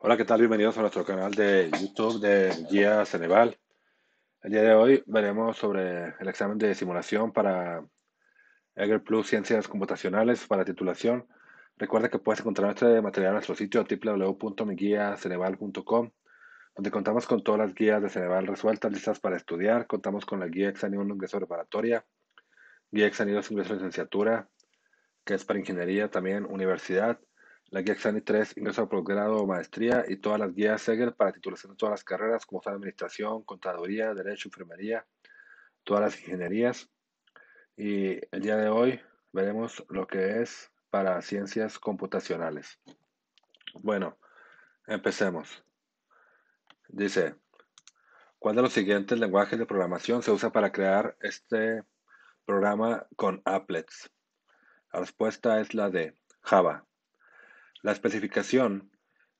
Hola, ¿qué tal? Bienvenidos a nuestro canal de YouTube de Guía Ceneval. El día de hoy veremos sobre el examen de simulación para Eger Plus Ciencias Computacionales para titulación. Recuerda que puedes encontrar este material en nuestro sitio www.miguiaceneval.com, donde contamos con todas las guías de Ceneval resueltas, listas para estudiar. Contamos con la guía Exani 1 ingreso preparatoria, guía Exani 2 ingreso licenciatura, que es para ingeniería también, universidad, la guía Exani 3, ingreso a posgrado o maestría y todas las guías Segel para titulación de todas las carreras, como son administración, contaduría, derecho, enfermería, todas las ingenierías. Y el día de hoy veremos lo que es para ciencias computacionales. Bueno, empecemos. Dice, ¿cuál de los siguientes lenguajes de programación se usa para crear este programa con applets? La respuesta es la de Java. La especificación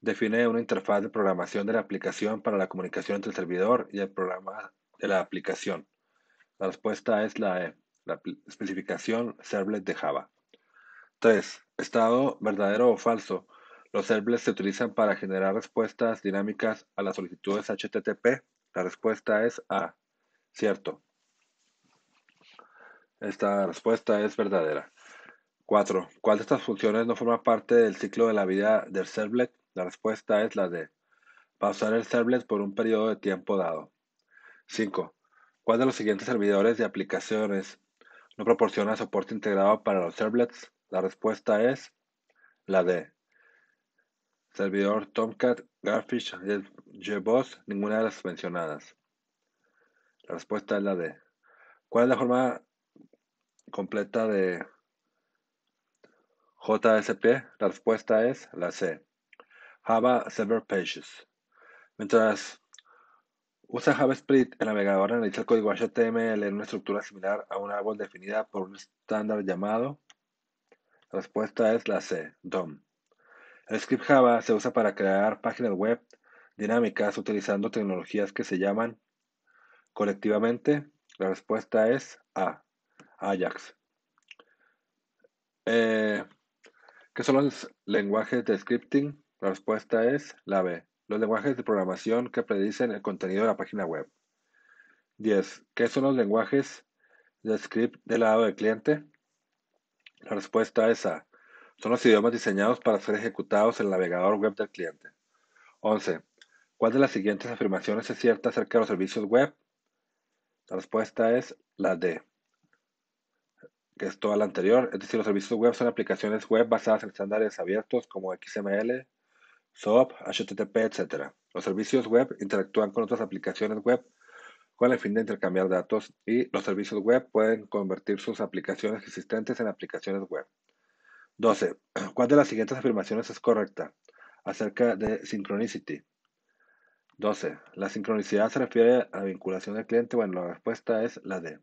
define una interfaz de programación de la aplicación para la comunicación entre el servidor y el programa de la aplicación. La respuesta es la E, la especificación servlet de Java. 3. Estado verdadero o falso. Los servlets se utilizan para generar respuestas dinámicas a las solicitudes HTTP. La respuesta es A. Cierto. Esta respuesta es verdadera. 4. ¿Cuál de estas funciones no forma parte del ciclo de la vida del servlet? La respuesta es la de pausar el servlet por un periodo de tiempo dado. 5. ¿Cuál de los siguientes servidores de aplicaciones no proporciona soporte integrado para los servlets? La respuesta es la de servidor Tomcat, Garfish, JBoss, ninguna de las mencionadas. La respuesta es la de ¿Cuál es la forma completa de JSP, la respuesta es la C. Java Server Pages. Mientras usa JavaScript, el navegador analiza el código HTML en una estructura similar a un árbol definida por un estándar llamado. La respuesta es la C, DOM. El script Java se usa para crear páginas web dinámicas utilizando tecnologías que se llaman colectivamente. La respuesta es A, Ajax. Eh, ¿Qué son los lenguajes de scripting? La respuesta es la B. Los lenguajes de programación que predicen el contenido de la página web. 10. ¿Qué son los lenguajes de script del lado del cliente? La respuesta es A. Son los idiomas diseñados para ser ejecutados en el navegador web del cliente. 11. ¿Cuál de las siguientes afirmaciones es cierta acerca de los servicios web? La respuesta es la D que es toda la anterior, es decir, los servicios web son aplicaciones web basadas en estándares abiertos como XML, SOAP, HTTP, etc. Los servicios web interactúan con otras aplicaciones web con el fin de intercambiar datos y los servicios web pueden convertir sus aplicaciones existentes en aplicaciones web. 12. ¿Cuál de las siguientes afirmaciones es correcta acerca de Synchronicity? 12. La sincronicidad se refiere a la vinculación del cliente. Bueno, la respuesta es la D,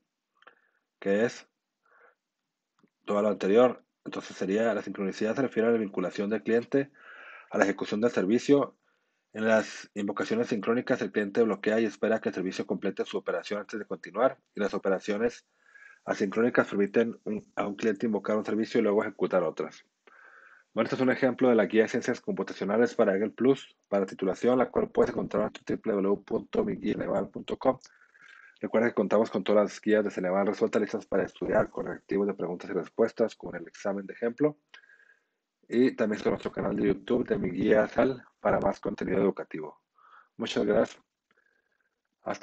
que es todo lo anterior. Entonces sería la sincronicidad se refiere a la vinculación del cliente a la ejecución del servicio. En las invocaciones sincrónicas el cliente bloquea y espera que el servicio complete su operación antes de continuar. Y las operaciones asincrónicas permiten a un cliente invocar un servicio y luego ejecutar otras. Bueno, este es un ejemplo de la guía de ciencias computacionales para Google Plus para titulación, la cual puedes encontrar en www.miguianeval.com. Recuerda que contamos con todas las guías de Ceneval resueltas listas para estudiar con reactivos de preguntas y respuestas con el examen de ejemplo. Y también con nuestro canal de YouTube de mi guía SAL para más contenido educativo. Muchas gracias.